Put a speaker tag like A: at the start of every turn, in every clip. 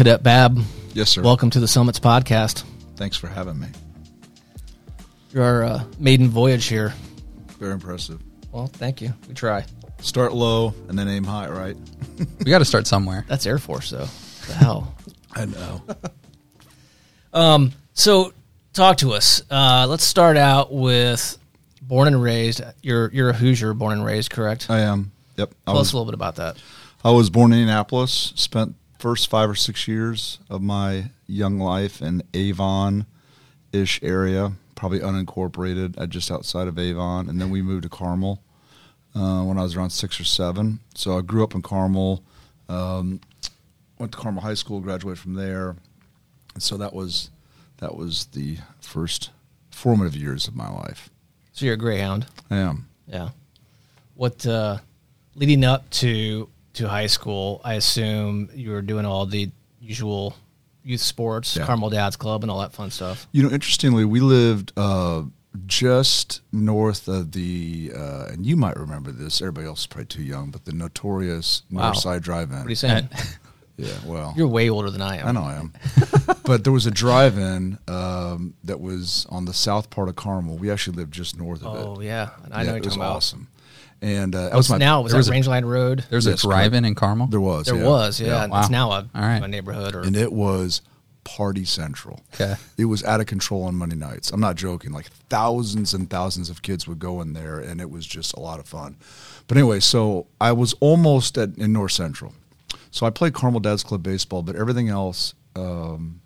A: All right, Cadet Bab.
B: Yes, sir.
A: Welcome to the Summits podcast.
B: Thanks for having me.
A: Your uh, maiden voyage here.
B: Very impressive.
A: Well, thank you. We try.
B: Start low and then aim high, right?
C: We got to start somewhere.
A: That's Air Force, though. the hell.
B: I know.
A: Um. So, talk to us. Uh, let's start out with born and raised. You're you're a Hoosier, born and raised, correct?
B: I am. Yep. I
A: Tell us a little bit about that.
B: I was born in Indianapolis. Spent first five or six years of my young life in Avon ish area, probably unincorporated, uh, just outside of Avon, and then we moved to Carmel uh, when I was around six or seven. So I grew up in Carmel. Um, went to Carmel High School, graduated from there, and so that was that was the first formative years of my life.
A: So you're a Greyhound.
B: I am.
A: Yeah. What uh, leading up to to high school? I assume you were doing all the usual youth sports,
B: Yeah.
A: Carmel Dad's Club, and all that fun stuff.
B: You know, interestingly, we lived uh, just north of the, uh, and you might remember this. Everybody else is probably too young, but the notorious
A: Wow.
B: Northside Drive-In.
A: What are you saying?
B: Yeah, well,
A: You're way older than I am.
B: I know I am. but there was a drive-in um, that was on the south part of Carmel. We actually lived just north of it.
A: Oh yeah, I
B: Yeah,
A: know
B: it
A: you're
B: was
A: about.
B: awesome. And uh, that was my
A: now was
C: there
A: that
C: was a-
A: Rangeline Road?
C: There's
B: Yes,
C: a drive-in in Carmel.
B: There was.
A: There
B: yeah.
A: was, yeah.
C: Wow.
A: It's now a,
C: All right.
A: a neighborhood or
B: and it was party central.
C: Okay.
B: It was out of control on Monday nights. I'm not joking. Like thousands and thousands of kids would go in there, and it was just a lot of fun. But anyway, so I was almost at in North Central. So I played Carmel Dad's Club baseball, but everything else, um,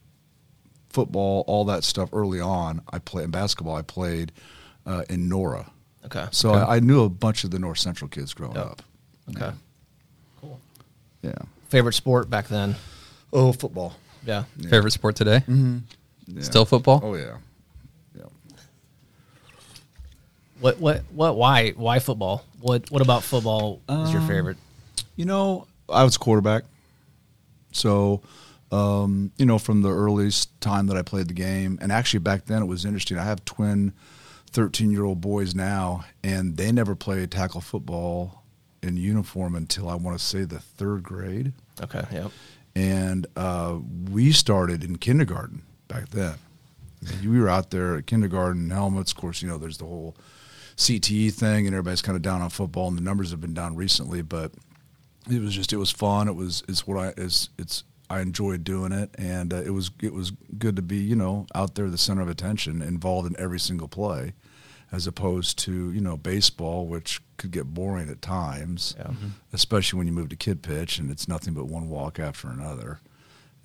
B: football, all that stuff early on, I played in basketball. I played uh, in Nora.
A: Okay.
B: So
C: Okay.
B: I, I knew a bunch of the North Central kids growing
A: Yep.
B: up.
A: Okay. Cool.
B: Yeah.
A: Favorite sport back then?
B: Oh, football.
A: Yeah.
B: Yeah.
C: Favorite sport today?
B: Yeah.
C: Still football.
B: Oh yeah. Yeah.
A: What what what why why football? What what about football is your
B: Um,
A: favorite?
B: You know, I was quarterback. So, um, you know, from the earliest time that I played the game, and actually back then it was interesting. I have twin 13 year old boys now, and they never play tackle football in uniform until I want to say the third grade.
A: Okay. Yep.
B: And uh, we started in kindergarten back then. I mean, we were out there at kindergarten helmets. Of course, you know, there's the whole CTE thing, and everybody's kind of down on football, and the numbers have been down recently. But it was just, it was fun. It was, it's what I, it's, it's, I enjoyed doing it, and uh, it was, it was good to be, you know, out there, the center of attention, involved in every single play, as opposed to, you know, baseball, which could get boring at times
A: Yeah. Mm-hmm.
B: especially when you move to kid pitch and it's nothing but one walk after another.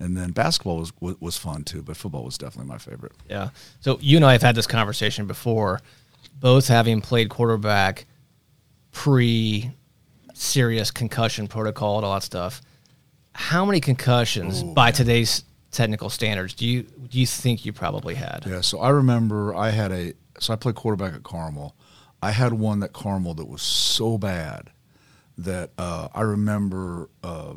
B: And then basketball was was, fun too, but football was definitely my favorite.
A: Yeah. So you and I have had this conversation before, both having played quarterback pre serious concussion protocol and all that stuff. How many concussions by today's technical standards do you do you think you probably had?
B: Yeah, so I remember I had a so I played quarterback at Carmel. I had one at Carmel that was so bad that uh, I remember, uh,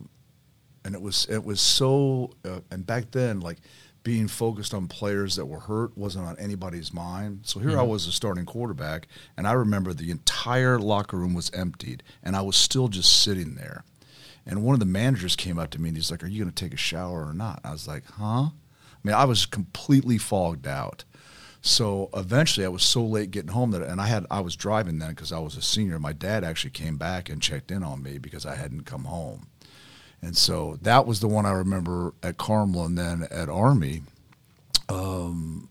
B: and it was it was so. Uh, and back then, like being focused on players that were hurt wasn't on anybody's mind. So here I was, a starting quarterback, and I remember the entire locker room was emptied, and I was still just sitting there. And one of the managers came up to me and he's like, "Are you going to take a shower or not?" I was like, "Huh?" I mean, I was completely fogged out. So eventually, I was so late getting home that, and I had I was driving then because I was a senior. My dad actually came back and checked in on me because I hadn't come home, and so that was the one I remember at Carmel, and then at Army. Um,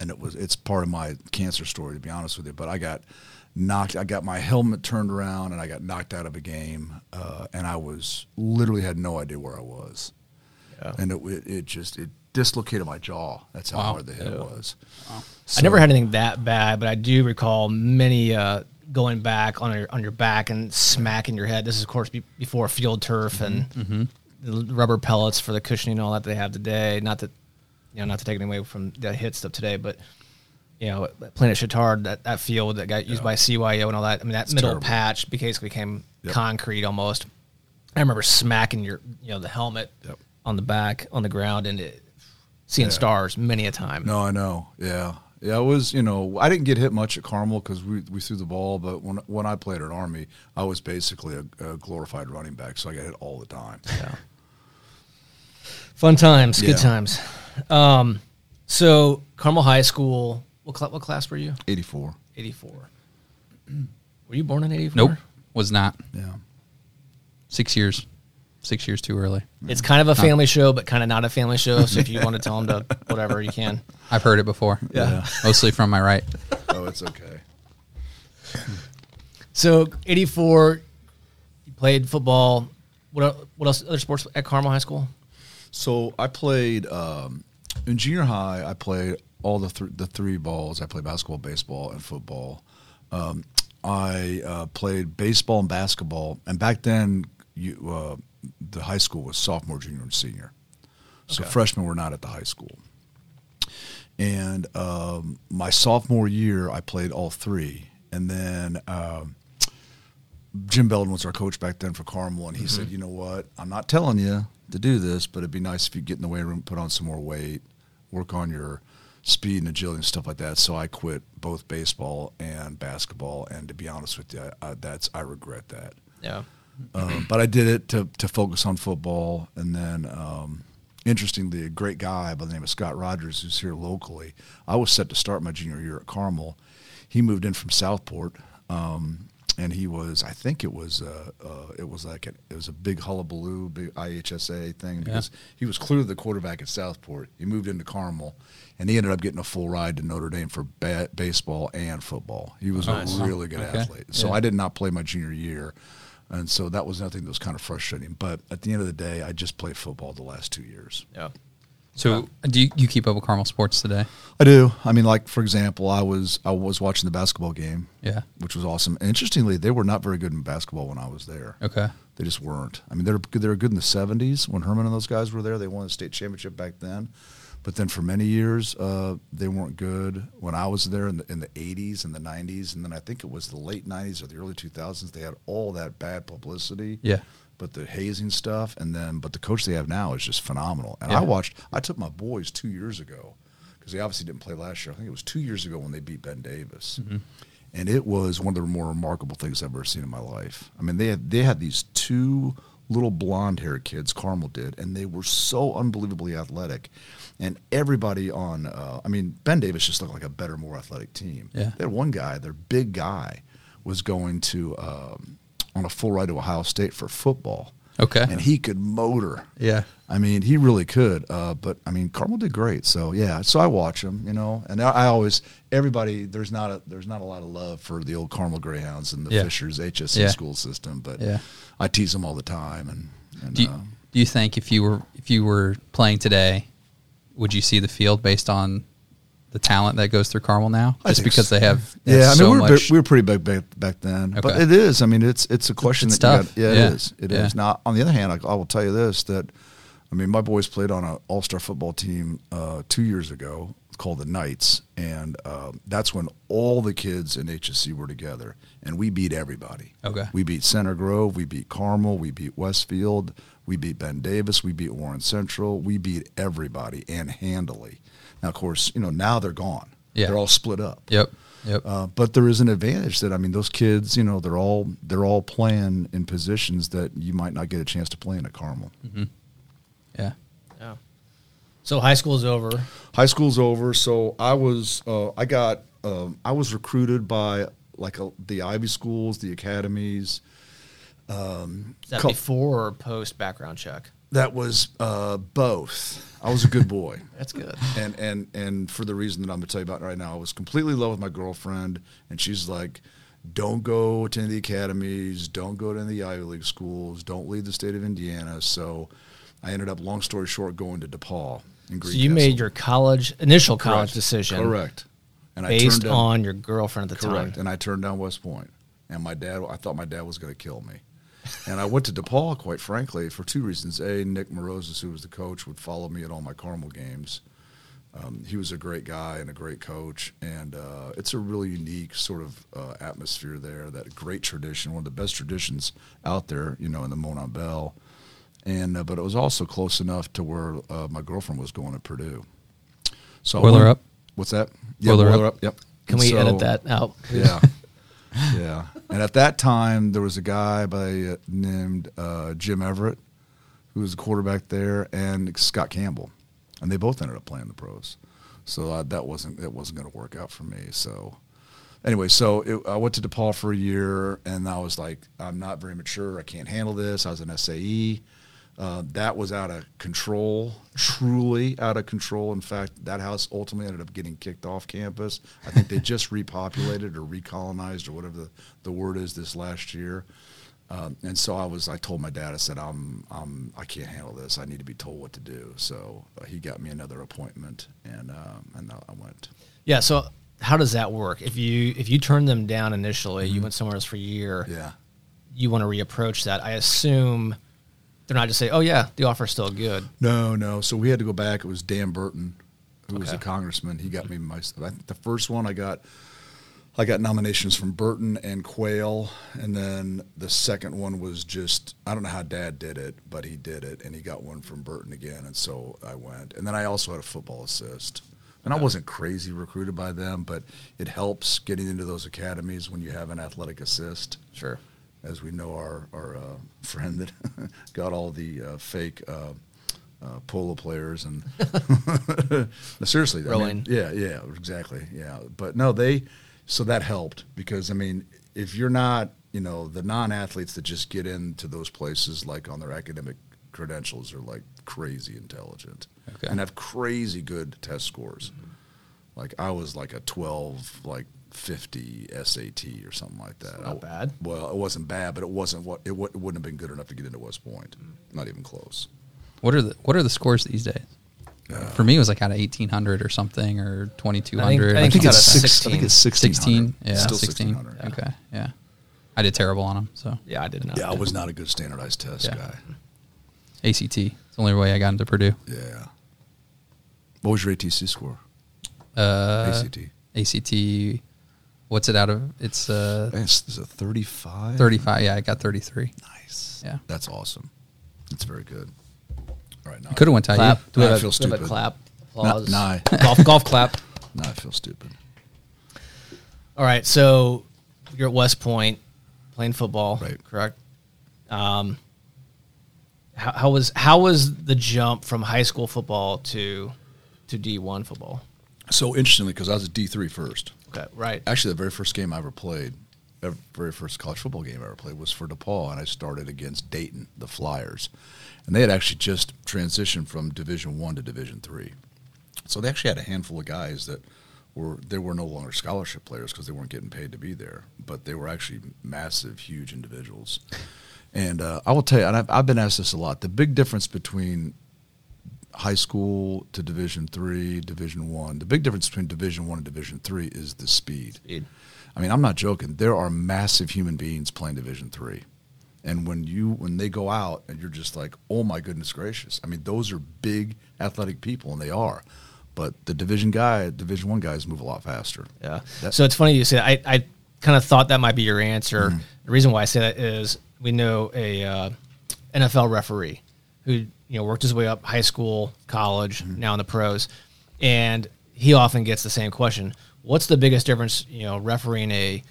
B: and it was it's part of my cancer story to be honest with you. But I got knocked. I got my helmet turned around, and I got knocked out of a game, uh, and I was literally had no idea where I was,
A: Yeah.
B: and it, it it just it dislocated my jaw. That's how
C: Wow.
B: hard the hit
A: Yeah.
B: was.
A: I never had anything that bad, but I do recall many uh, going back on your on your back and smacking your head. This is of course be, before field turf and the rubber pellets for the cushioning and all that they have today. Not that you know, not to take anything away from the hit stuff today, but you know, Planet Chittard, that, that field that got used by CYO and all that. I mean, that middle
B: terrible.
A: patch basically became
B: Yep.
A: concrete almost. I remember smacking your, you know, the helmet
B: Yep.
A: on the back on the ground and it, seeing
B: Yeah.
A: stars many a time.
B: No, I know. Yeah, yeah. It was you know I didn't get hit much at Carmel because we we threw the ball, but when when I played at Army, I was basically a, a glorified running back, so I got hit all the time.
A: Yeah. Fun times,
B: Yeah.
A: good times. Um, so Carmel High School. What, cl- what class were you?
B: 84.
A: Eighty four. Were you born in eighty four?
C: Nope, was not.
B: Yeah.
C: Six years. Six years too early.
A: It's kind of a family show, but kind of not a family show. So if you want to tell them to whatever, you can.
C: I've heard it before.
B: Yeah.
C: Mostly from my right.
B: Oh, it's okay.
A: So eighty four, you played football. What what else? Other sports at Carmel High School?
B: So I played um, in junior high. I played all the th- the three balls. I played basketball, baseball, and football. Um, I uh, played baseball and basketball, and back then, you uh, the high school was sophomore, junior, and senior. So
A: Okay.
B: freshmen were not at the high school. And um, my sophomore year, I played all three, and then. Um, Jim Belden was our coach back then for Carmel, and he said, "You know what? I'm not telling you to do this, but it'd be nice if you get in the weight room, put on some more weight, work on your speed and agility and stuff like that." So I quit both baseball and basketball, and to be honest with you, I, I, that's I regret that.
A: Yeah.
B: Um, but I did it to to focus on football, and then um, interestingly, a great guy by the name of Scott Rogers, who's here locally. I was set to start my junior year at Carmel. He moved in from Southport, um, and he was I think it was uh, uh, it was like a, it was a big hullabaloo, big IHSA thing because he was clearly the quarterback at Southport. He moved into Carmel, and he ended up getting a full ride to Notre Dame for ba- baseball and football. He was
A: Nice.
B: a really good
C: Okay.
B: athlete. So
C: Yeah.
B: I did not play my junior year. And so that was nothing that was kind of frustrating. But at the end of the day, I just played football the last two years.
A: Yeah.
C: So do you, you keep up with Carmel sports today?
B: I do. I mean, like for example, I was I was watching the basketball game,
C: Yeah.
B: which was awesome. And interestingly, they were not very good in basketball when I was there.
C: Okay.
B: They just weren't. I mean, they were they were good in the '70s when Herman and those guys were there. They won the state championship back then. But then for many years, uh, they weren't good. When I was there in the in the '80s and the '90s, and then I think it was the late '90s or the early 2000s, they had all that bad publicity.
C: Yeah.
B: But the hazing stuff, and then but the coach they have now is just phenomenal. And
C: Yeah.
B: I watched. I took my boys two years ago because they obviously didn't play last year. I think it was two years ago when they beat Ben Davis, and it was one of the more remarkable things I've ever seen in my life. I mean, they had they had these two little blonde haired kids, Carmel did, and they were so unbelievably athletic. And everybody on, uh, I mean, Ben Davis just looked like a better, more athletic team.
C: Yeah.
B: They had one guy, their big guy, was going to um, on a full ride to Ohio State for football.
C: Okay.
B: And he could motor.
C: Yeah.
B: I mean, he really could. Uh, but I mean, Carmel did great. So yeah, so I watch him, you know, and I, I always everybody there's not a there's not a lot of love for the old Carmel Greyhounds and the
C: Yeah.
B: Fishers HSE
C: Yeah.
B: school system, but
C: Yeah.
B: I tease them all the time. And, and
C: Do you,
B: uh,
C: do you think if you were if you were playing today, would you see the field based on the talent that goes through Carmel now? Just because
B: so.
C: they have, they have
B: yeah, I mean,
C: so
B: we were,
C: much.
B: we were pretty big back, back then, but it is. I mean, it's it's a question
C: It's
B: that you
C: tough.
B: got, yeah,
C: Yeah.
B: it is. It is.
C: Yeah.
B: Now, on the other hand, I, I will tell you this: that I mean, my boys played on an all-star football team uh, two years ago called the Knights, and um, that's when all the kids in HSE were together, and we beat everybody.
C: Okay.
B: we beat Center Grove, we beat Carmel, we beat Westfield, we beat Ben Davis, we beat Warren Central, we beat everybody and handily. Now, of course, you know now they're gone.
C: Yeah.
B: They're all split up.
C: Yep. Yep.
B: Uh, but there is an advantage that I mean, those kids, you know, they're all they're all playing in positions that you might not get a chance to play in at Carmel.
C: yeah.
A: Yeah. So high school's over.
B: High school's over, so I was uh, I got um, I was recruited by like a, the Ivy schools, the academies.
A: Is that
B: Co-
A: before or post background check?
B: That was uh, both. I was a good boy.
A: That's good.
B: and and and for the reason that I'm going to tell you about right now, I was completely in love with my girlfriend, and she's like, "Don't go to any of the academies, don't go to any of the Ivy League schools, don't leave the state of Indiana." So, I ended up, long story short, going to DePauw in
A: So
B: Greencastle.
A: you made your college initial college decision
B: correct, and I
A: based
B: turned down,
A: on your girlfriend at the
B: correct,
A: time.
B: and I turned down West Point. Point, and my dad, I thought my dad was going to kill me. And I went to DePauw, quite frankly, for two reasons. A, Nick Mourouzis, who was the coach, would follow me at all my Carmel games. Um, he was a great guy and a great coach, and uh, it's a really unique sort of uh, atmosphere there. That great tradition, one of the best traditions out there, you know, in the Monon Bell. And uh, but it was also close enough to where uh, my girlfriend was going to Purdue. So
C: Boiler
B: went-
C: up?
B: What's that? Yeah,
C: Boiler
B: boiler
C: up?
B: up. Yep.
A: Can
B: And
A: we
B: so-
A: edit that out?
B: yeah. Yeah. And at that time, there was a guy by uh, named uh, Jim Everett, who was a quarterback there, and Scott Campbell, and they both ended up playing the pros. So uh, that wasn't it wasn't going to work out for me. So anyway, so it, I went to DePauw for a year, and I was like, I'm not very mature. I can't handle this. I was an SAE. Uh, that was out of control, truly out of control. In fact, that house ultimately ended up getting kicked off campus. I think they just repopulated or recolonized or whatever the, the word is this last year. Um, and so I was. I told my dad. I said, "I'm. I'm. I can't handle this. I need to be told what to do." So uh, he got me another appointment, and um, and I went.
A: Yeah. So how does that work? If you if you turn them down initially, you went somewhere else for a year.
B: Yeah.
A: You want to reapproach that. I assume they're not just say, "Oh yeah, the offer's still good."
B: No, no. So we had to go back. It was Dan Burton, who was a congressman. He got me my. I think the first one I got, I got nominations from Burton and Quayle, and then the second one was just I don't know how Dad did it, but he did it, and he got one from Burton again, and so I went. And then I also had a football assist. And I wasn't crazy recruited by them, but it helps getting into those academies when you have an athletic assist
A: Sure.
B: As we know our our uh, friend that got all the uh, fake uh, uh, polo players and seriously, I mean, yeah, yeah, exactly, yeah. But no, they so that helped because I mean, if you're not, you know, the non-athletes that just get into those places like on their academic credentials are like crazy intelligent
C: Okay.
B: and have crazy good test scores. Like I was like a 12, like 50 SAT or something like that.
A: Not
B: I-
A: bad.
B: Well, it wasn't bad, but it wasn't what it, w- it wouldn't have been good enough to get into West Point. Not even close.
C: What are the What are the scores these days? For me, it was like out of eighteen hundred or something, or twenty two hundred.
A: I think
B: I think
A: it's
B: it's
A: out
B: six. I think it's
A: 16.
B: sixteen.
C: sixteen. Yeah,
B: still
C: sixteen.
B: 1600.
C: Okay, yeah. I did terrible on them. So
A: Yeah, I did not.
B: Yeah, I was not a good standardized test
C: Yeah.
B: guy.
C: ACT. It's the only way I got into Purdue.
B: Yeah. What was your ATC score?
C: Uh,
B: ACT.
C: ACT. What's it out of? It's uh,
B: It's, is it thirty-five?
C: thirty five. Yeah, I got thirty three.
B: Nice.
C: Yeah.
B: That's awesome. That's very good. All right, now
C: Could have went to
A: clap.
C: IU.
A: Do we
B: I
A: have,
B: feel
A: a, do have a
B: stupid.
A: clap? Applause.
B: nah.
A: golf golf clap.
B: Now I feel stupid.
A: All right, so you're at West Point playing football,
B: Right.
A: correct? Um, how, how was how was the jump from high school football to to D one football?
B: So interestingly, because I was a D three first.
A: Okay, right.
B: Actually, the very first game I ever played, the very first college football game I ever played was for DePauw, and I started against Dayton, the Flyers, and they had actually just transitioned from Division One to Division Three. So they actually had a handful of guys that were they were no longer scholarship players because they weren't getting paid to be there, but they were actually massive, huge individuals. And uh, I will tell you, and I've, I've been asked this a lot. The big difference between high school to Division Three, Division One, the big difference between Division One and Division Three is the speed.
A: Speed.
B: I mean, I'm not joking. There are massive human beings playing Division Three, and when you when they go out, and you're just like, oh my goodness gracious. I mean, those are big athletic people, and they are. But the Division guy, Division One guys move a lot faster.
A: Yeah.
B: That-
A: so it's funny you say that. I, I kind of thought that might be your answer.
B: Mm-hmm.
A: The reason why I say that is we know a uh, NFL referee who you know worked his way up high school, college,
B: Mm-hmm.
A: now in the pros, and he often gets the same question: What's the biggest difference? You know, refereeing a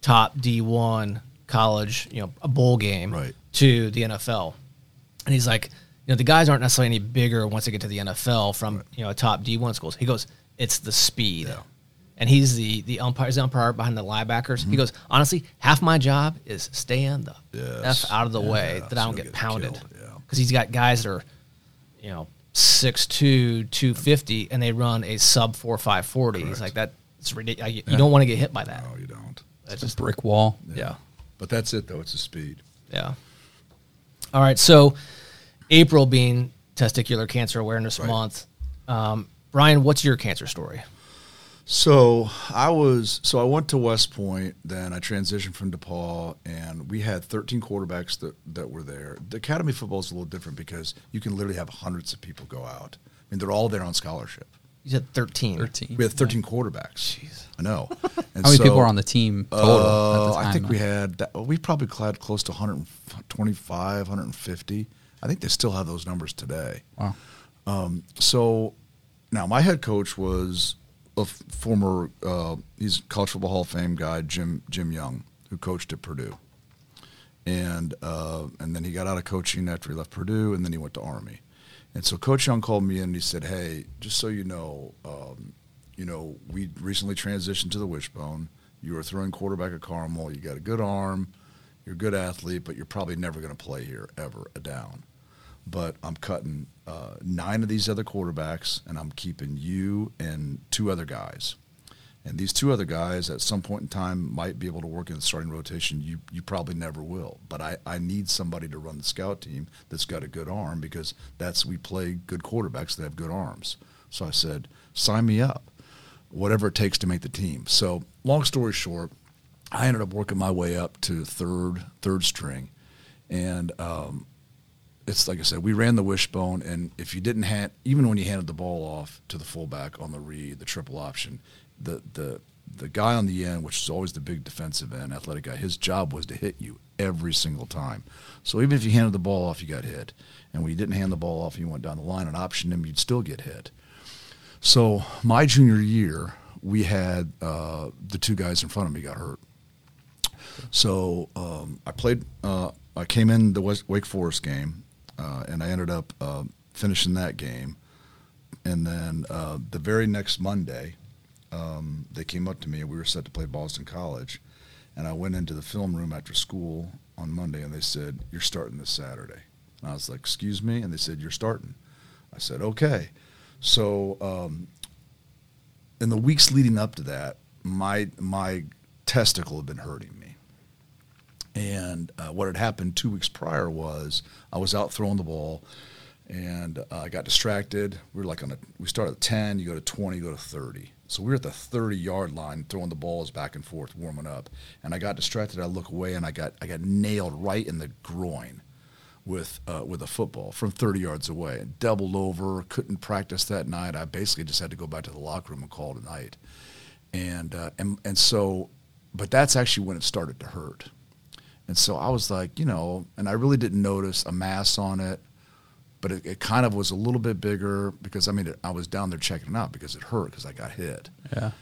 A: top D one college, you know, a bowl game
B: Right.
A: to the NFL, and he's like, you know, the guys aren't necessarily any bigger once they get to the NFL from you know a top D one schools. He goes, it's the speed.
B: Yeah.
A: And he's the the umpire, he's the umpire behind the linebackers. He goes, honestly, half my job is staying the
B: Mm-hmm. Yes.
A: f out of the
B: Yeah,
A: way that I don't get
B: get
A: pounded.
B: yeah.
A: Because he's got guys that are, you know, 6'2", 250, and they run a sub four five forty. He's like that. It's ridiculous. You, don't want to get hit by that.
B: No, you don't.
A: That's
C: It's a
A: just
C: brick wall.
A: yeah.
B: But that's it, though. It's the speed.
A: Yeah. All right. So, April being Testicular Cancer Awareness
B: Right.
A: Month, um, Brian, what's your cancer story?
B: So I was so I went to West Point, then I transitioned from DePauw, and we had 13 quarterbacks that, that were there. The academy football is a little different because you can literally have hundreds of people go out. I mean, they're all there on scholarship.
A: You said thirteen.
C: Thirteen.
B: We had 13 quarterbacks.
A: Jeez.
B: I know. And
C: How many
B: so,
C: people were on the team total? at
B: Uh,
C: the time,
B: I think we had that, we probably had close to 125, 150. I think they still have those numbers today.
C: Wow.
B: So now my head coach was a former uh, he's college football Hall of Fame guy Jim Jim Young who coached at Purdue, and uh, and then he got out of coaching after he left Purdue, and then he went to Army. And so Coach Young called me in and he said, "Hey, just so you know, um, you know, we recently transitioned to the wishbone. You were throwing quarterback at Carmel. You got a good arm. You're a good athlete, but you're probably never going to play here ever a down. But I'm cutting uh, nine of these other quarterbacks, and I'm keeping you and two other guys." And these two other guys at some point in time might be able to work in the starting rotation. You you probably never will. But I, I need somebody to run the scout team that's got a good arm because that's we play good quarterbacks that have good arms. So I said, sign me up. Whatever it takes to make the team. So long story short, I ended up working my way up to third third string. And um, it's like I said, we ran the wishbone, and if you didn't hand, even when you handed the ball off to the fullback on the read, the triple option, the the the guy on the end, which is always the big defensive end, athletic guy, his job was to hit you every single time. So even if you handed the ball off, you got hit. And when you didn't hand the ball off, and you went down the line and optioned him, you'd still get hit. So my junior year, we had uh, the two guys in front of me got hurt. So um, I played. Uh, I came in the West, Wake Forest game, uh, and I ended up uh, finishing that game. And then uh, the very next Monday, um, they came up to me and we were set to play Boston College. And I went into the film room after school on Monday and they said, You're starting this Saturday. And I was like, Excuse me? And they said, You're starting. I said, Okay. So um, in the weeks leading up to that, my, my testicle had been hurting me. And uh, what had happened two weeks prior was I was out throwing the ball and uh, I got distracted. We were like on a, we start at 10, you go to 20, you go to 30. So we were at the 30 yard line throwing the balls back and forth, warming up. And I got distracted. I look away and I got, I got nailed right in the groin with, uh, with a football from 30 yards away. Doubled over, couldn't practice that night. I basically just had to go back to the locker room and call it a night. And, uh, and, and so, but that's actually when it started to hurt. And so I was like, you know, and I really didn't notice a mass on it but it, it, kind of was a little bit bigger because I mean it, I was down there checking it out because it hurt because I got hit.
C: Yeah.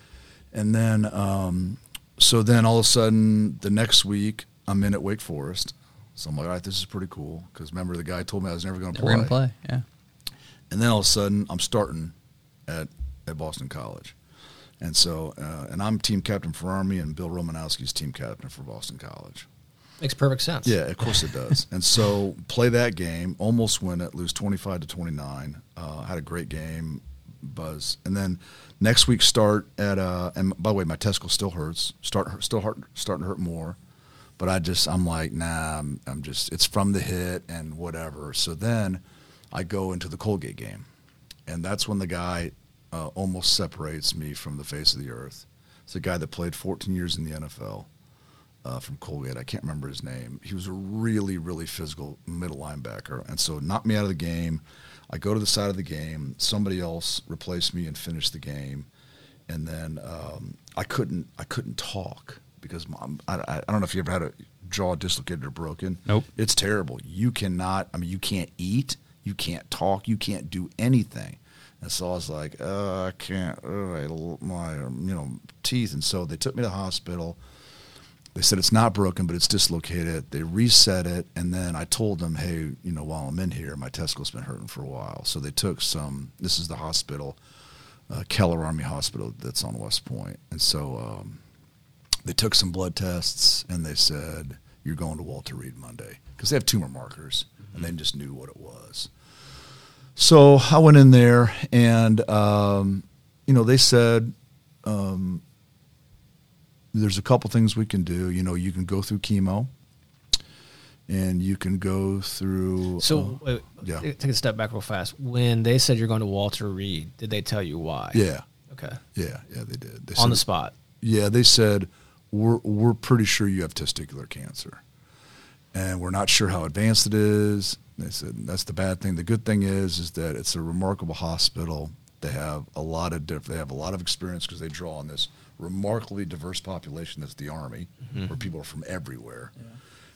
B: And then um, so then all of a sudden the next week I'm in at Wake Forest. So I'm like, all right, this is pretty cool because remember the guy told me I was never going to play.
C: Never going to play, yeah.
B: And then all of a sudden I'm starting at at Boston College. And so, uh, and I'm team captain for Army, and Bill Romanowski's team captain for Boston College.
A: Makes perfect sense.
B: Yeah, of course it does. and so play that game, almost win it, lose 25 to 29. Uh, had a great game, buzz. And then next week start at, uh, and by the way, my testicle still hurts, start still hurt, starting to hurt more. But I just, I'm like, nah, I'm, I'm just, it's from the hit and whatever. So then I go into the Colgate game. And that's when the guy uh, almost separates me from the face of the earth. It's a guy that played 14 years in the NFL uh, from Colgate. I can't remember his name. He was a really, really physical middle linebacker, and so knocked me out of the game. I go to the side of the game. Somebody else replaced me and finished the game, and then um, I couldn't. I couldn't talk because I, I, don't know if you ever had a jaw dislocated or broken.
C: Nope.
B: It's terrible. You cannot. I mean, you can't eat. You can't talk. You can't do anything. And so I was like, uh, I can't. Uh, my you know teeth. And so they took me to the hospital they said it's not broken, but it's dislocated. They reset it, and then I told them, hey, you know, while I'm in here, my testicle's been hurting for a while. So they took some. This is the hospital, uh, Keller Army Hospital, that's on West Point, and so um, they took some blood tests, and they said you're going to Walter Reed Monday because they have tumor markers, and they just knew what it was. So I went in there, and um, you know, they said. Um, there's a couple things we can do. You know, you can go through chemo, and you can go through.
A: So, uh, yeah. Take a step back real fast. When they said you're going to Walter Reed, did they tell you why?
B: Yeah.
A: Okay.
B: Yeah, yeah, they did. They
A: On said, the spot.
B: Yeah, they said we're we're pretty sure you have testicular cancer, and we're not sure how advanced it is. They said that's the bad thing. The good thing is is that it's a remarkable hospital. They have a lot of diff- They have a lot of experience because they draw on this remarkably diverse population that's the Army, mm-hmm. where people are from everywhere. Yeah.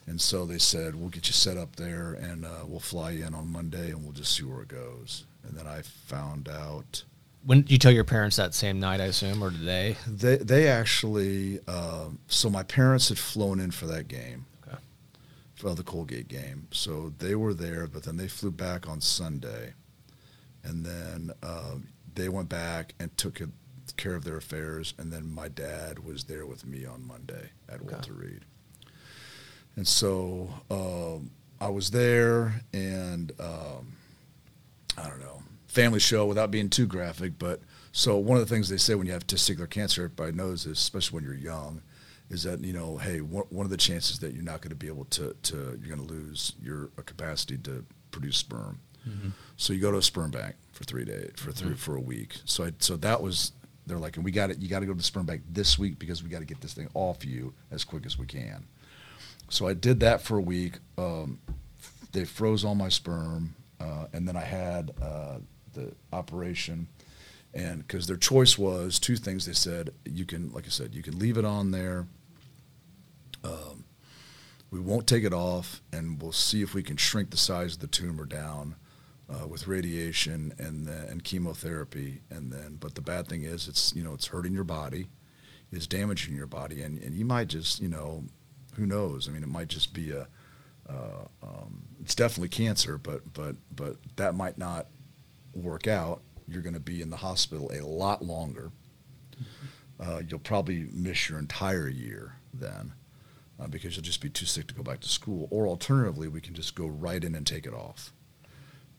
B: And so they said, we'll get you set up there and uh, we'll fly you in on Monday and we'll just see where it goes. And then I found out.
A: When did you tell your parents that same night, I assume, or did they?
B: They, they actually, uh, so my parents had flown in for that game. Okay. for the Colgate game. So they were there, but then they flew back on Sunday, and then uh, they went back and took it, care of their affairs. And then my dad was there with me on Monday at
A: Okay.
B: Walter Reed. And so um, I was there, and um, I don't know, family show without being too graphic, but so one of the things they say when you have testicular cancer, everybody knows this, especially when you're young, is that you know, hey, one, one of the chances that you're not going to be able to, to you're going to lose your capacity to produce sperm. So you go to a sperm bank for three days, for 3 for a week. So I, so that was they're like, and we got it. You got to go to the sperm bank this week because we got to get this thing off you as quick as we can. So I did that for a week. Um, they froze all my sperm, uh, and then I had uh, the operation. And because their choice was two things, they said you can, like I said, you can leave it on there. Um, we won't take it off, and we'll see if we can shrink the size of the tumor down uh, with radiation and the, and chemotherapy. And then, but the bad thing is, it's you know it's hurting your body, it's damaging your body, and, and you might just you know, who knows? I mean, it might just be a, uh, um, it's definitely cancer, but but but that might not work out. You're going to be in the hospital a lot longer. Uh, you'll probably miss your entire year then uh, because you'll just be too sick to go back to school. Or alternatively, we can just go right in and take it off.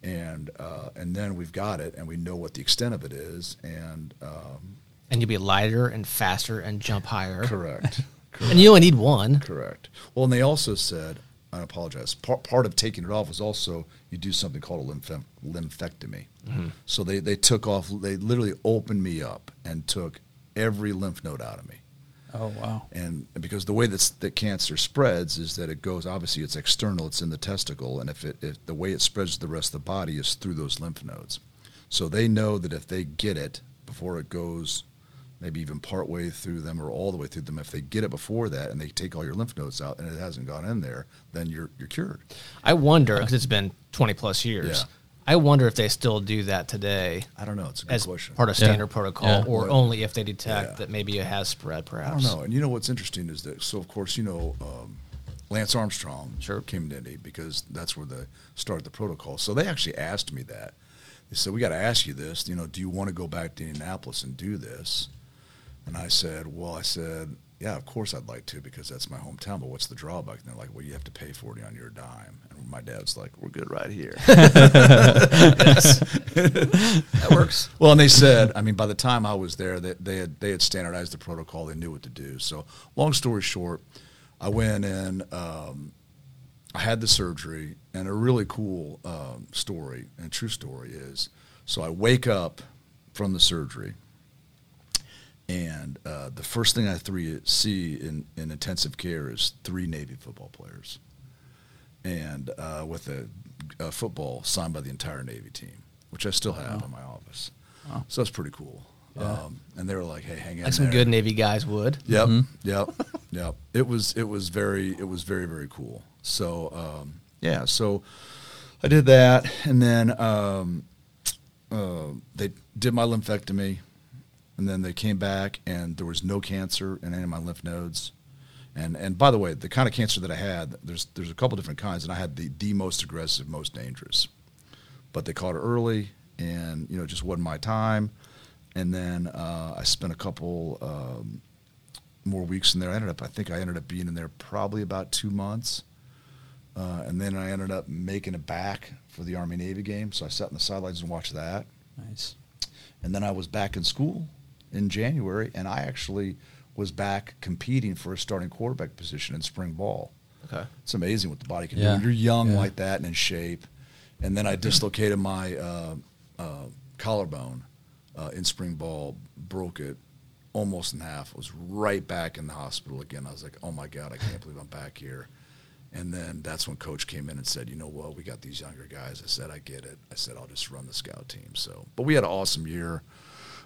B: And, uh, and then we've got it and we know what the extent of it is. And um,
A: And you'll be lighter and faster and jump higher.
B: correct.
A: And you only need one.
B: Correct. Well, and they also said, I apologize. Part, part of taking it off was also you do something called a lymph- lymphectomy. So they, they took off, they literally opened me up and took every lymph node out of me.
C: Oh wow.
B: And because the way that that cancer spreads is that it goes obviously it's external, it's in the testicle, and if it if the way it spreads to the rest of the body is through those lymph nodes. So they know that if they get it before it goes, maybe even part way through them or all the way through them, if they get it before that and they take all your lymph nodes out and it hasn't gone in there, then you're you're cured.
A: I wonder because it's been twenty plus years.
B: Yeah.
A: I wonder if they still do that today
B: I don't know. It's a good
A: as
B: question.
A: part of
C: Yeah.
A: standard protocol,
C: Yeah.
A: or
B: Well,
A: only if they detect
B: yeah.
A: that maybe it has spread.
B: Perhaps I
A: Perhaps.
B: don't know. And you know what's interesting is that so of course you know um, Lance Armstrong
A: Sure.
B: came to Indy because that's where they started the protocol. So they actually asked me that. They said we got to ask you this. You know, do you want to go back to Indianapolis and do this? And I said, well, I said, yeah, of course I'd like to because that's my hometown. But what's the drawback? And they're like, well, you have to pay forty on your dime. And my dad's like, we're good right here.
A: that works.
B: Well, and they said, I mean, by the time I was there, they, they had they had standardized the protocol. They knew what to do. So, long story short, I went in. Um, I had the surgery, and a really cool um, story and true story is, so I wake up from the surgery, and uh, the first thing I three see in, in intensive care is three Navy football players, and uh, with a, a football signed by the entire Navy team, which I still have in my office.
C: Wow.
B: So that's pretty cool. Um, and they were like, "Hey, hang in
A: Like some
B: there."
A: good Navy guys would.
B: Yep,
C: Mhm.
B: yep, yep. It was it was very it was very very cool. So um, yeah, so I did that, and then um, uh, they did my lymphectomy, and then they came back, and there was no cancer in any of my lymph nodes. And and by the way, the kind of cancer that I had, there's there's a couple different kinds, and I had the the most aggressive, most dangerous. But they caught it early, and you know, it just wasn't my time. And then uh, I spent a couple um, more weeks in there. I ended up, I think I ended up being in there probably about two months. Uh, and then I ended up making it back for the Army Navy game. So I sat in the sidelines and watched that.
C: Nice.
B: And then I was back in school in January, and I actually was back competing for a starting quarterback position in spring ball.
A: Okay.
B: It's amazing what the body can
C: Yeah.
B: do when you're young
C: Yeah.
B: like that and in shape. And then I dislocated my uh, uh, collarbone uh, in spring ball, broke it almost in half. Was right back in the hospital again. I was like, oh my god, I can't believe I'm back here. And then that's when coach came in and said, you know what, we got these younger guys. I said, I get it. I said, I'll just run the scout team. So, but we had an awesome year.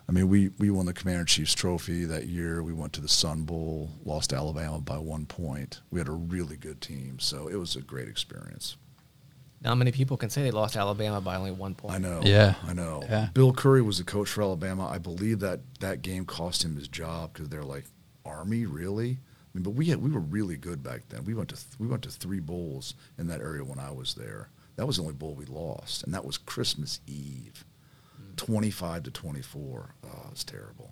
B: I mean, we, we won the Commander in Chiefs trophy that year. We went to the Sun Bowl, lost to Alabama by one point. We had a really good team, so it was a great experience.
A: Not many people can say they lost Alabama by only one point.
B: I know.
C: Yeah.
B: I know.
C: Yeah.
B: Bill Curry was the coach for Alabama. I believe that that game cost him his job because they're like, Army, really? I mean, but we had, we were really good back then. We went to th- we went to three bowls in that area when I was there. That was the only bowl we lost, and that was Christmas Eve, twenty five to twenty four. Oh, it was terrible.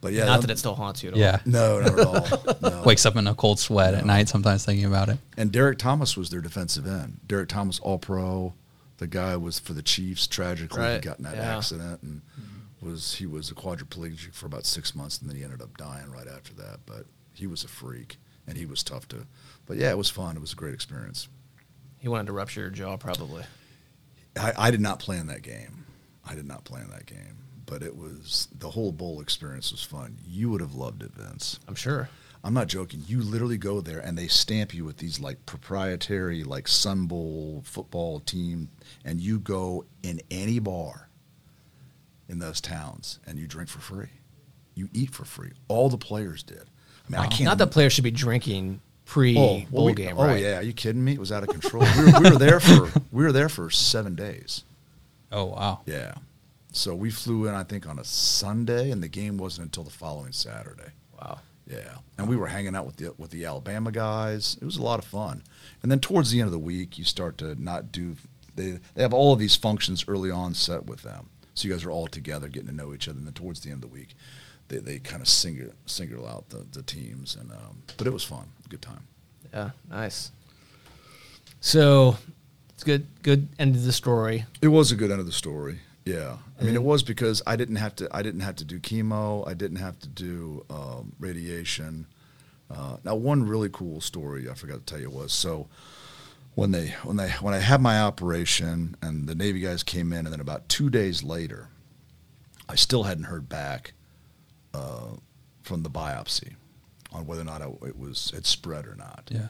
B: But yeah,
A: Not
B: that-
A: that it still haunts you at all.
C: Yeah.
B: no, not at all. No.
C: Wakes up in a cold sweat at night sometimes thinking about it.
B: And Derrick Thomas was their defensive end. Derrick Thomas, All Pro. The guy was for the Chiefs. Tragically, he got in that
A: yeah.
B: accident and mm-hmm. was he was a quadriplegic for about six months, and then he ended up dying right after that. But he was a freak, and he was tough to. But yeah, it was fun. It was a great experience.
A: He wanted to rupture your jaw, probably.
B: I, I did not play in that game. I did not play in that game, but it was the whole bowl experience was fun. You would have loved it, Vince.
A: I'm sure.
B: I'm not joking. You literally go there and they stamp you with these like proprietary like Sun Bowl football team, and you go in any bar in those towns and you drink for free. You eat for free. All the players did. I mean, I can't.
A: Not that players should be drinking pre
B: Oh,
A: bowl
B: we-
A: game,
B: oh
A: right?
B: yeah, are you kidding me? It was out of control. we, were, we were there for we were there for seven days.
C: Oh wow.
B: Yeah, so we flew in I think on a Sunday, and the game wasn't until the following Saturday.
A: Wow.
B: Yeah, and we were hanging out with the with the Alabama guys. It was a lot of fun. And then towards the end of the week, you start to not do. They they have all of these functions early on set with them, so you guys are all together, getting to know each other. And then towards the end of the week, they they kind of single single out the the teams. And um, but it was fun, good time.
A: Yeah, nice. So it's good. Good end of the story.
B: It was a good end of the story. Yeah, I mean, it was because I didn't have to. I didn't have to do chemo. I didn't have to do um, radiation. Uh, now, one really cool story I forgot to tell you was so when they when they when I had my operation and the Navy guys came in, and then about two days later, I still hadn't heard back uh, from the biopsy on whether or not I, it was it spread or not.
C: Yeah.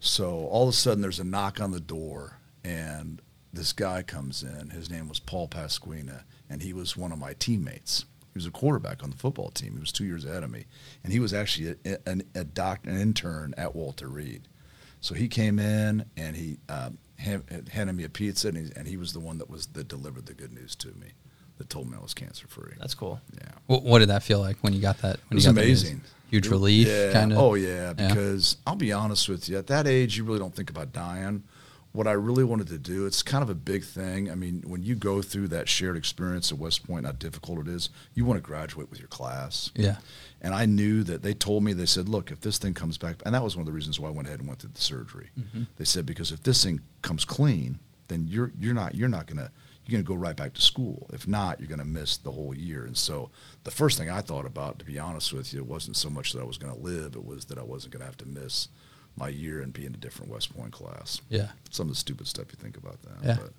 B: So all of a sudden, there's a knock on the door, and this guy comes in. His name was Paul Pasquina, and he was one of my teammates. He was a quarterback on the football team. He was two years ahead of me, and he was actually a, an, a doc, an intern at Walter Reed. So he came in and he um, hand, handed me a pizza, and he, and he was the one that was that delivered the good news to me, that told me I was cancer free.
A: That's cool.
B: yeah.
C: What, what did that feel like when you got that?
B: It
C: When
B: was
C: you got the news?
B: amazing.
C: Huge relief,
B: Yeah.
C: kind of.
B: Oh yeah, because I'll be honest with you. At that age, you really don't think about dying. What I really wanted to do, it's kind of a big thing. I mean, when you go through that shared experience at West Point, how difficult it is, you want to graduate with your class.
C: yeah.
B: And I knew that they told me, they said, look, if this thing comes back, and that was one of the reasons why I went ahead and went through the surgery.
C: Mm-hmm.
B: They said, because if this thing comes clean, then you're, you're not, you're not going to, you're going to go right back to school. If not, you're going to miss the whole year. And so the first thing I thought about, to be honest with you, it wasn't so much that I was going to live, it was that I wasn't going to have to miss my year and be in a different West Point class.
C: Yeah.
B: Some of the stupid stuff you think about that.
C: Yeah.
B: But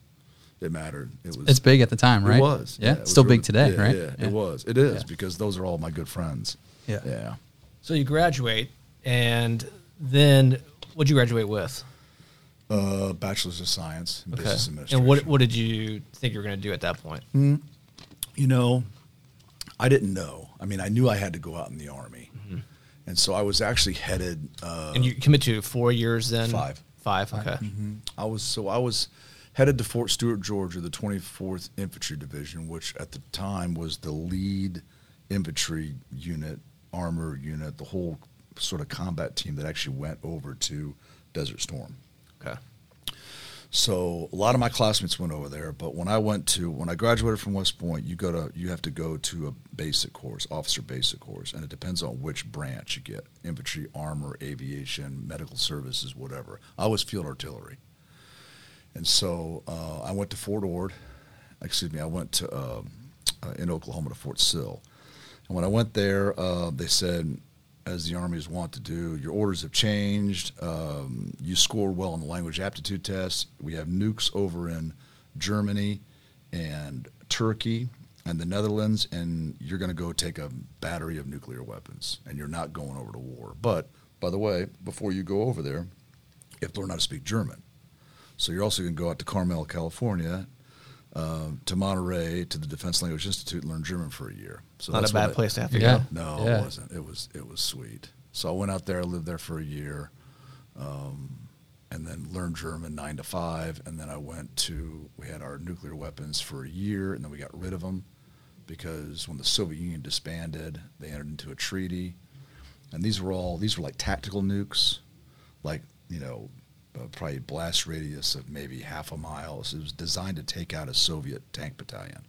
B: it mattered. It was,
C: It's big at the time, right?
B: it was.
C: Yeah.
B: it
C: it's
B: was
C: still
B: really-
C: big today,
B: yeah,
C: right?
B: Yeah, it was. It is
C: Yeah.
B: because those are all my good friends.
C: Yeah.
B: Yeah.
A: So you graduate, and then what'd you graduate with?
B: Uh, bachelor's of science in business administration.
A: And what what did you think you were going to do at that point?
B: you know, I didn't know. I mean, I knew I had to go out in the army, and so I was actually headed. Uh,
A: And you commit to four years then?
B: Five.
A: Five. Okay.
B: I was so I was headed to Fort Stewart, Georgia, the 24th Infantry Division, which at the time was the lead infantry unit, armor unit, the whole sort of combat team that actually went over to Desert Storm.
A: Okay.
B: So a lot of my classmates went over there, but when I went to when I graduated from West Point, you go to you have to go to a basic course, officer basic course, and it depends on which branch you get: infantry, armor, aviation, medical services, whatever. I was field artillery, and so uh, I went to Fort Ord. Excuse me, I went to um, uh, in Oklahoma to Fort Sill, and when I went there, uh, they said as the armies want to do. Your orders have changed. Um, you scored well on the language aptitude test. We have nukes over in Germany and Turkey and the Netherlands, and you're going to go take a battery of nuclear weapons, and you're not going over to war. But by the way, before you go over there, you have to learn how to speak German. So you're also going to go out to Carmel, California, um, to Monterey, to the Defense Language Institute, and learn German for a year. So
A: Not
B: that's
A: a
B: what
A: bad
B: I-
A: place to have to
C: Yeah.
A: go.
B: no,
C: Yeah.
B: it wasn't. It was it was sweet. So I went out there, lived there for a year, um, and then learned German nine to five. And then I went to we had our nuclear weapons for a year, and then we got rid of them because when the Soviet Union disbanded, they entered into a treaty, and these were all these were like tactical nukes, like you know, uh, probably blast radius of maybe half a mile. So it was designed to take out a Soviet tank battalion.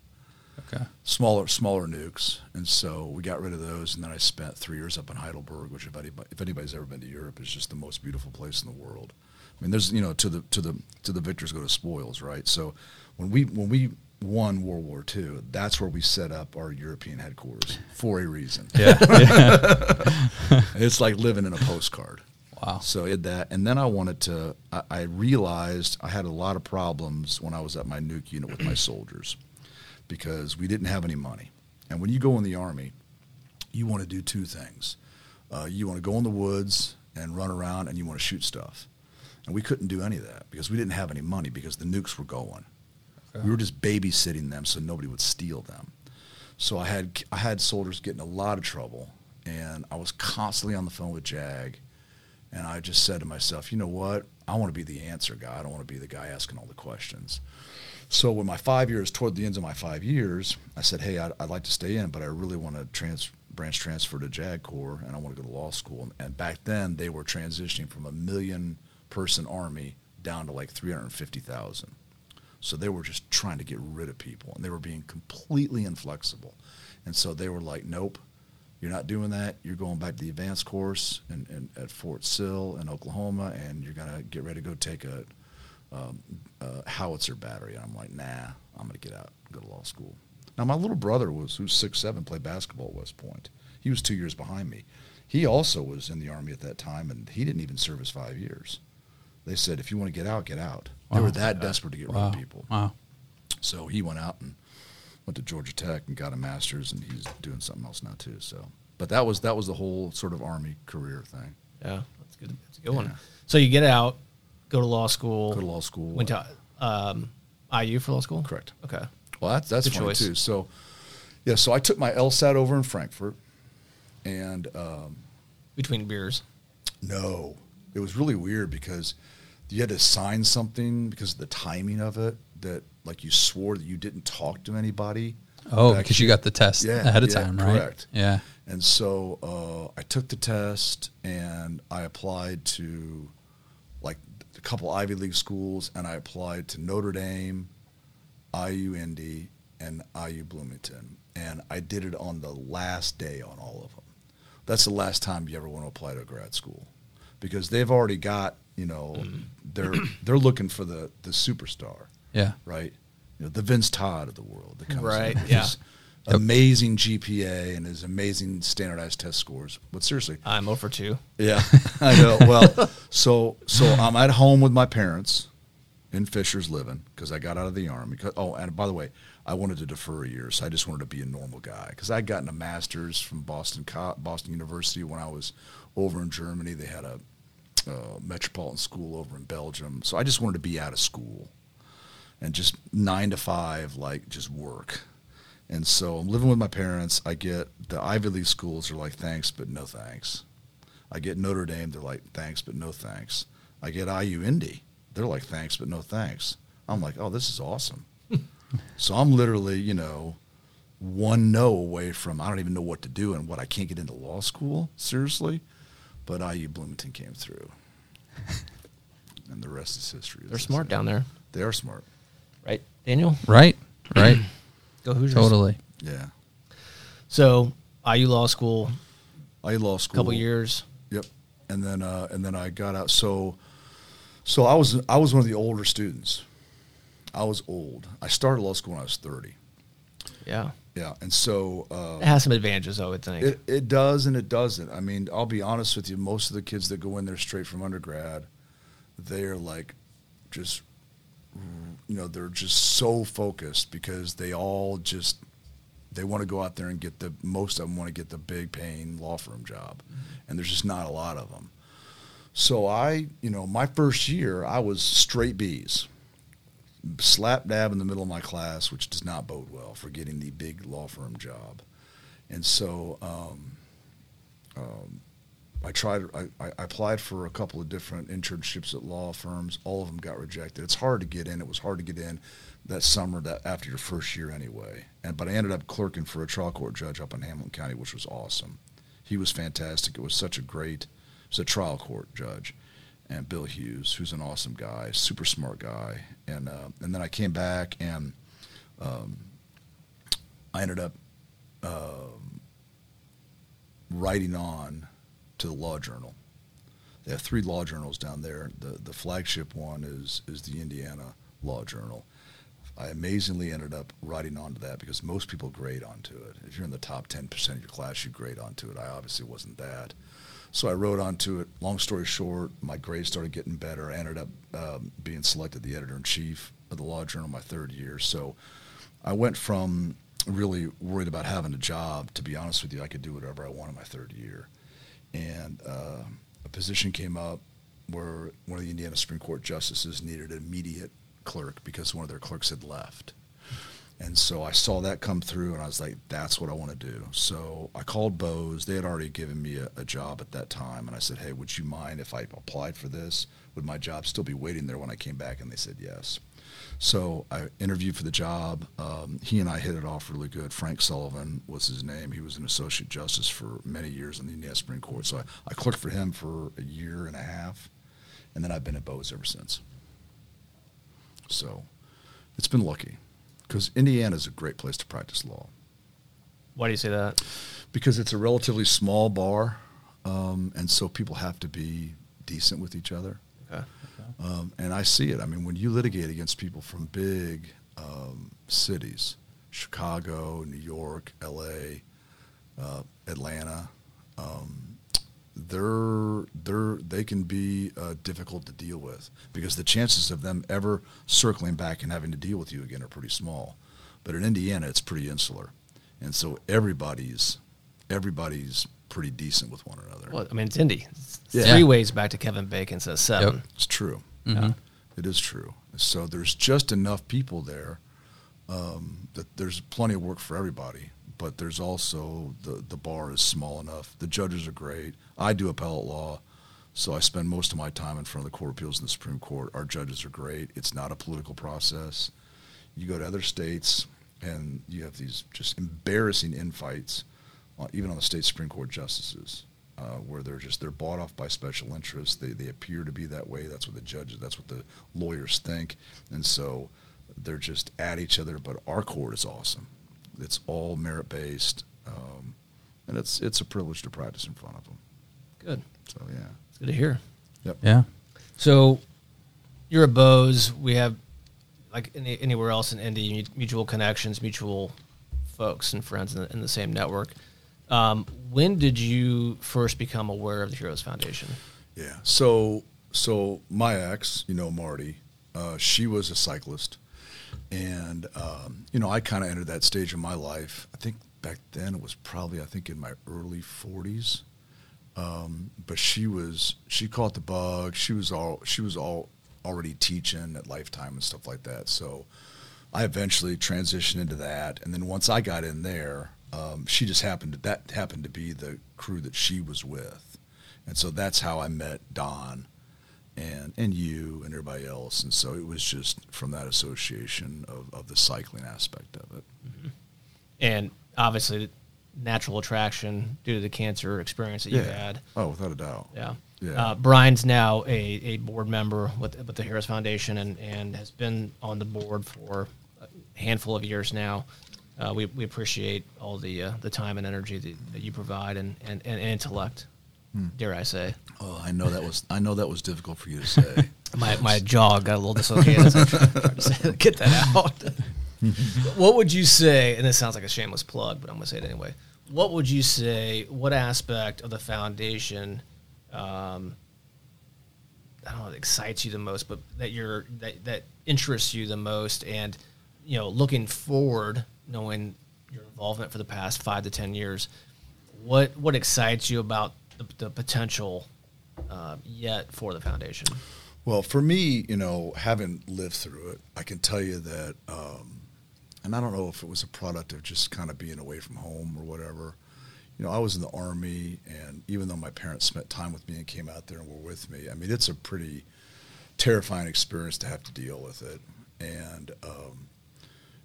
C: Okay.
B: Smaller, smaller nukes, and so we got rid of those. And then I spent three years up in Heidelberg, which if anybody, if anybody's ever been to Europe, is just the most beautiful place in the world. I mean, there's you know to the to the to the victors go to spoils, right? So when we when we won World War II, that's where we set up our European headquarters for a reason.
C: Yeah.
B: It's like living in a postcard.
C: Wow.
B: So I did that, and then I wanted to. I, I realized I had a lot of problems when I was at my nuke unit with my soldiers because we didn't have any money. And when you go in the army, you want to do two things. Uh, you want to go in the woods and run around, and you want to shoot stuff. And we couldn't do any of that because we didn't have any money because the nukes were going. We were just babysitting them so nobody would steal them. So I had I had soldiers getting a lot of trouble, and I was constantly on the phone with JAG, and I just said to myself, you know what? I want to be the answer guy. I don't want to be the guy asking all the questions. So when my five years, toward the ends of my five years, I said, hey, I'd, I'd like to stay in, but I really want to trans, branch transfer to JAG Corps, and I want to go to law school. And back then, they were transitioning from a million person army down to like 350,000. So they were just trying to get rid of people, and they were being completely inflexible. And so they were like, nope, you're not doing that. You're going back to the advanced course in, in, at Fort Sill in Oklahoma, and you're going to get ready to go take a, um, a howitzer battery. And I'm like, nah, I'm going to get out and go to law school. Now, my little brother was, who's six seven, played basketball at West Point. He was two years behind me. He also was in the Army at that time, and he didn't even serve his five years. They said, if you want to get out, get out. They were that desperate to get rid of people.
C: Wow.
B: So he went out and went to Georgia Tech and got a master's, and he's doing something else now too. So, but that was that was the whole sort of army career thing.
A: Yeah, that's good. That's a good one. So you get out, go to law school.
B: Go to law school.
A: Went to um, IU for law school.
B: Correct.
A: Okay.
B: Well, that's that's
A: Good
B: funny
A: choice.
B: too. So, yeah, so I took my LSAT over in Frankfurt, and um,
A: Between beers.
B: no, it was really weird because you had to sign something because of the timing of it that like you swore that you didn't talk to anybody.
C: Oh, because you got the test
B: Yeah,
C: ahead of
B: yeah,
C: time, right?
B: correct.
C: Yeah.
B: And so uh, I took the test and I applied to like a couple Ivy League schools and I applied to Notre Dame, IU Indy, and IU Bloomington. And I did it on the last day on all of them. That's the last time you ever want to apply to a grad school because they've already got, you know, they're they're looking for the the superstar
C: Yeah.
B: right? You know, the Vince Todd of the world that comes
A: Right,
B: in with
A: yeah.
B: his amazing GPA and his amazing standardized test scores. But seriously,
A: I'm over two.
B: yeah, I know. Well, so so I'm at home with my parents in Fishers living because I got out of the army. 'Cause- Oh, and by the way, I wanted to defer a year, so I just wanted to be a normal guy because I'd gotten a master's from Boston Boston University when I was over in Germany. They had a uh, metropolitan school over in Belgium, so I just wanted to be out of school and just nine to five, like just work. And so I'm living with my parents. I get the Ivy League schools are like thanks, but no thanks. I get Notre Dame. They're like thanks, but no thanks. I get IU Indy. They're like thanks, but no thanks. I'm like, oh, this is awesome. so I'm literally, you know, one no away from I don't even know what to do and what I can't get into law school. Seriously, but IU Bloomington came through, and the rest is history.
A: They're smart down there,
B: They are smart.
A: Right, Daniel?
C: Right. Right.
A: Go Hoosiers.
C: totally.
B: Yeah.
A: So IU law school,
B: IU law school.
A: couple years.
B: Yep. And then uh, and then I got out. So so I was I was one of the older students. I was old. I started law school when I was thirty.
A: Yeah,
B: Yeah, and so
A: it
B: uh,
A: has some advantages, I would think.
B: it it does and it doesn't. I mean, I'll be honest with you. Most of the kids that go in there straight from undergrad, they're like, just you know, they're just so focused because they all just they want to go out there and get the most of them want to get the big paying law firm job, and there's just not a lot of them. So I, you know, my first year I was straight B's, slap dab in the middle of my class, which does not bode well for getting the big law firm job. And so um, um, I tried. I, I applied for a couple of different internships at law firms. All of them got rejected. It's hard to get in. It was hard to get in that summer, that after your first year anyway. And but I ended up clerking for a trial court judge up in Hamilton County, which was awesome. He was fantastic. It was such a great, it was a trial court judge, and Bill Hughes, who's an awesome guy, super smart guy, and uh, and then I came back and um, I ended up um, writing on to the Law Journal. They have three law journals down there. The the flagship one is is the Indiana Law Journal. I amazingly ended up writing onto that because most people grade onto it. If you're in the top 10% of your class, you grade onto it. I obviously wasn't that. So I wrote onto it. Long story short, my grades started getting better. I ended up um, being selected the editor in chief of the Law Journal my third year. So I went from really worried about having a job to be honest with you, I could do whatever I wanted my third year. And uh, a position came up where one of the Indiana Supreme Court justices needed an immediate clerk because one of their clerks had left. And so I saw that come through, and I was like, "That's what I want to do." So I called Bose. They had already given me a, a, job at that time, and I said, "Hey, would you mind if I applied for this? Would my job still be waiting there when I came back?" And they said yes. So I interviewed for the job. Um, he and I hit it off really good. Frank Sullivan was his name. He was an associate justice for many years in the Indiana Supreme Court. So I, I clerked for him for a year and a half, and then I've been at Bose ever since. So it's been lucky because Indiana is a great place to practice law.
A: Why do you say that?
B: Because it's a relatively small bar, um, and so people have to be decent with each other. Um, and I see it. I mean, when you litigate against people from big um, cities, Chicago, New York, L.A., uh, Atlanta, um, they're they're they can be uh, difficult to deal with because the chances of them ever circling back and having to deal with you again are pretty small. But in Indiana, it's pretty insular, and so everybody's everybody's pretty decent with one another.
A: Well, I mean, it's Indy. It's
B: Yeah.
A: Three ways back to Kevin Bacon says seven.
C: Yep.
B: It's true.
C: Mhm.
B: It is true. So there's just enough people there um, that there's plenty of work for everybody. But there's also the the bar is small enough. The judges are great. I do appellate law, so I spend most of my time in front of the Court of Appeals and the Supreme Court. Our judges are great. It's not a political process. You go to other states, and you have these just embarrassing infights, even on the state Supreme Court justices uh, where they're just they're bought off by special interests. They they appear to be that way. That's what the judges. That's what the lawyers think, and so they're just at each other. But our court is awesome. It's all merit based, um, and it's it's a privilege to practice in front of them.
A: Good.
B: So yeah,
A: It's good to hear.
B: yep.
C: Yeah.
A: So you're a Bose. We have like any, anywhere else in Indy, mutual connections, mutual folks and friends in the, in the same network. Um, when did you first become aware of the Heroes Foundation?
B: Yeah. So so my ex, you know Marty, uh, she was a cyclist, and um, you know I kind of entered that stage of my life. I think back then it was probably I think in my early forties. Um, but she was she caught the bug. She was all she was all already teaching at Lifetime and stuff like that. So I eventually transitioned into that, and then once I got in there, um, she just happened to that happened to be the crew that she was with, and so that's how I met Don, and and you and everybody else, and so it was just from that association of, of the cycling aspect of it.
A: And obviously, natural attraction due to the cancer experience that you had.
B: Oh, without a doubt.
A: Yeah.
B: Yeah.
A: Uh, Brian's now a, a board member with with the Heroes Foundation and, and has been on the board for a handful of years now. Uh, we, we appreciate all the uh, the time and energy that, that you provide and, and, and intellect,
B: Hmm.
A: dare I say.
B: Oh, I know that was I know that was difficult for you to say.
A: My, my jaw got a little dislocated as I tried to say, get that out. what would you say, and this sounds like a shameless plug, but I'm going to say it anyway. What would you say, what aspect of the foundation um, I don't know, excites you the most, but that you're that, that interests you the most, and you know, looking forward, knowing your involvement for the past five to ten years, what what excites you about the, the potential uh, yet for the foundation?
B: Well, for me, you know, having lived through it, I can tell you that, um, and I don't know if it was a product of just kind of being away from home or whatever. You know, I was in the army, and even though my parents spent time with me and came out there and were with me, I mean, it's a pretty terrifying experience to have to deal with it. And um,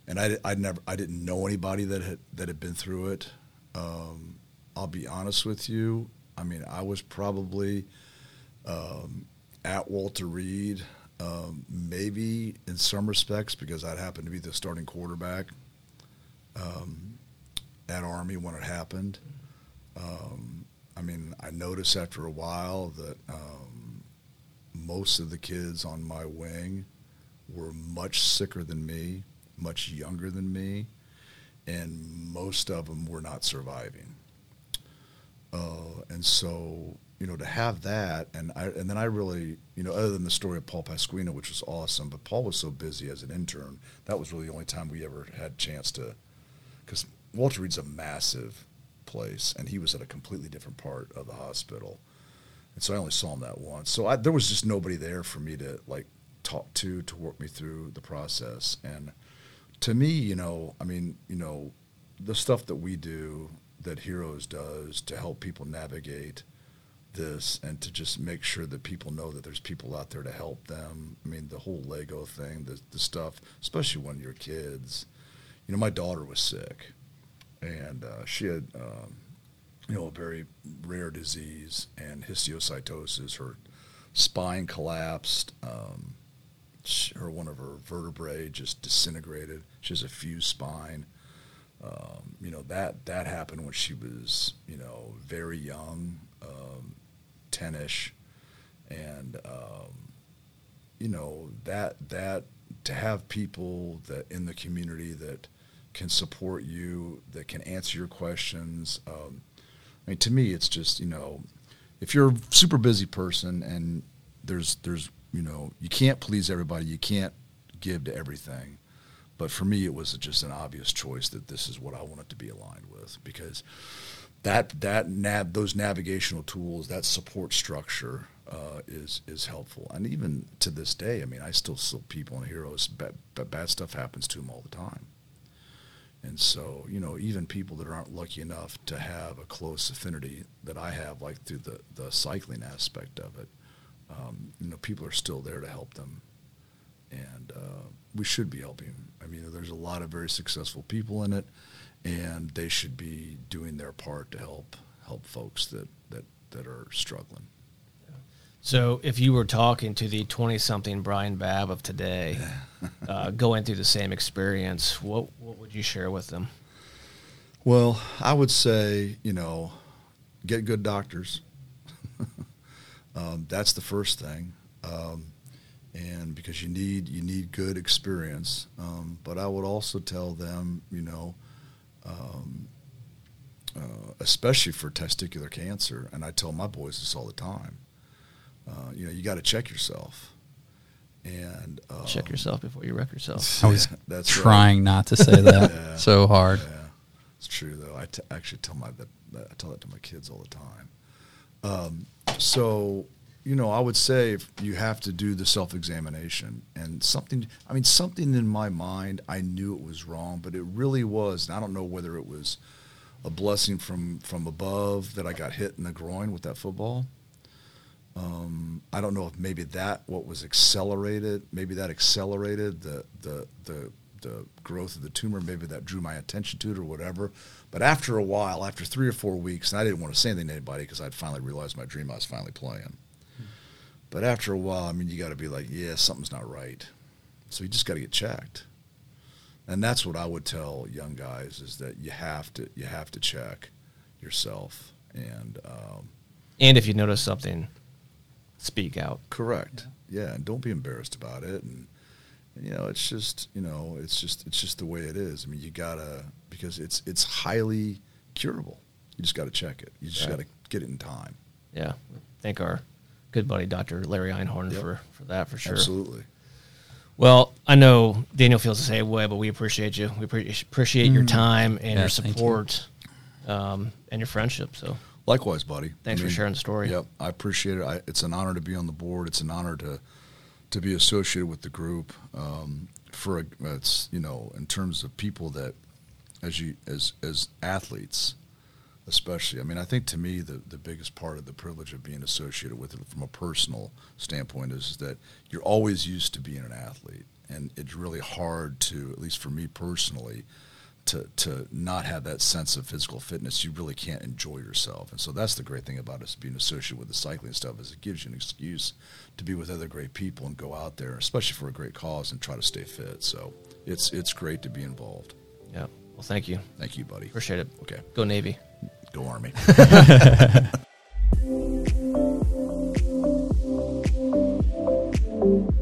B: and I, I never, I didn't know anybody that had that had been through it. Um, I'll be honest with you. I mean, I was probably um, at Walter Reed, um, maybe in some respects because I'd happened to be the starting quarterback um, at Army when it happened. Um, I mean, I noticed after a while that um, most of the kids on my wing were much sicker than me, much younger than me, and most of them were not surviving. Uh, and so, you know, to have that, and I, and then I really, you know, other than the story of Paul Pasquino, which was awesome, but Paul was so busy as an intern, that was really the only time we ever had chance to, because Walter Reed's a massive place, and he was at a completely different part of the hospital, and so I only saw him that once. So I, there was just nobody there for me to like talk to to work me through the process, and to me, you know, I mean, you know, the stuff that we do that Heroes does to help people navigate this and to just make sure that people know that there's people out there to help them. I mean, the whole Lego thing, the, the stuff, especially when you're kids. You know, my daughter was sick, and uh, she had, um, you know, a very rare disease and histiocytosis. Her spine collapsed. Um, her one of her vertebrae just disintegrated. She has a fused spine. Um, you know that that happened when she was you know very young, um, ten-ish, and um, you know that that to have people that in the community that can support you, that can answer your questions. Um, I mean, to me, it's just you know, if you're a super busy person and there's there's you know you can't please everybody, you can't give to everything but for me, it was just an obvious choice that this is what I wanted to be aligned with because that that nav those navigational tools, that support structure uh, is is helpful. And even to this day, I mean, I still see people and heroes, but bad, bad stuff happens to them all the time. And so, you know, even people that aren't lucky enough to have a close affinity that I have, like through the, the cycling aspect of it, um, you know, people are still there to help them. And uh, we should be helping. I mean, there's a lot of very successful people in it, and they should be doing their part to help help folks that that that are struggling.
A: So, if you were talking to the twenty-something Brian Babb of today, uh, going through the same experience, what what would you share with them?
B: Well, I would say, you know, get good doctors. um, that's the first thing. Um, and because you need you need good experience. Um, but I would also tell them, you know, um, uh, especially for testicular cancer, and I tell my boys this all the time. Uh, you know, you got to check yourself. And um,
A: check yourself before you wreck yourself.
C: I was
B: yeah, that's
C: trying
B: right.
C: not to say that
B: Yeah.
C: so hard.
B: Yeah, it's true though. I t- actually tell my that, that I tell that to my kids all the time. Um, so you know, I would say you have to do the self examination and something. I mean, something in my mind, I knew it was wrong, but it really was. And I don't know whether it was a blessing from from above that I got hit in the groin with that football. Um, I don't know if maybe that what was accelerated, maybe that accelerated the the the the growth of the tumor. Maybe that drew my attention to it or whatever. But after a while, after three or four weeks, and I didn't want to say anything to anybody because I'd finally realized my dream I was finally playing. But after a while, I mean, you got to be like, yeah, something's not right. So you just got to get checked. And that's what I would tell young guys is that you have to you have to check yourself and um,
A: And if you notice something, speak out.
B: correct. Yeah, and don't be embarrassed about it. And you know, it's just you know, it's just it's just the way it is. I mean, you gotta because it's it's highly curable. You just got to check it. You just
A: Right.
B: got to get it in time.
A: Yeah. Thank our good buddy Dr. Larry Einhorn
B: Yep.
A: for, for that for sure.
B: Absolutely.
A: Well, I know Daniel feels the same way, but we appreciate you. We appre- appreciate your time and
C: Yeah,
A: your
C: thank you.
A: support um, and your friendship. So
B: Likewise, buddy.
A: Thanks for sharing the story.
B: Yep, I appreciate it. I, it's an honor to be on the board. It's an honor to to be associated with the group. Um, for a, it's you know in terms of people that as you as as athletes, especially. I mean, I think to me the the biggest part of the privilege of being associated with it from a personal standpoint is that you're always used to being an athlete, and it's really hard to, at least for me personally, to to not have that sense of physical fitness, you really can't enjoy yourself. And so that's the great thing about us being associated with the cycling stuff is it gives you an excuse to be with other great people and go out there, especially for a great cause, and try to stay fit. So it's it's great to be involved.
A: Yeah. Well, thank you.
B: Thank you, buddy.
A: Appreciate it.
B: Okay.
A: Go Navy.
B: Go Army.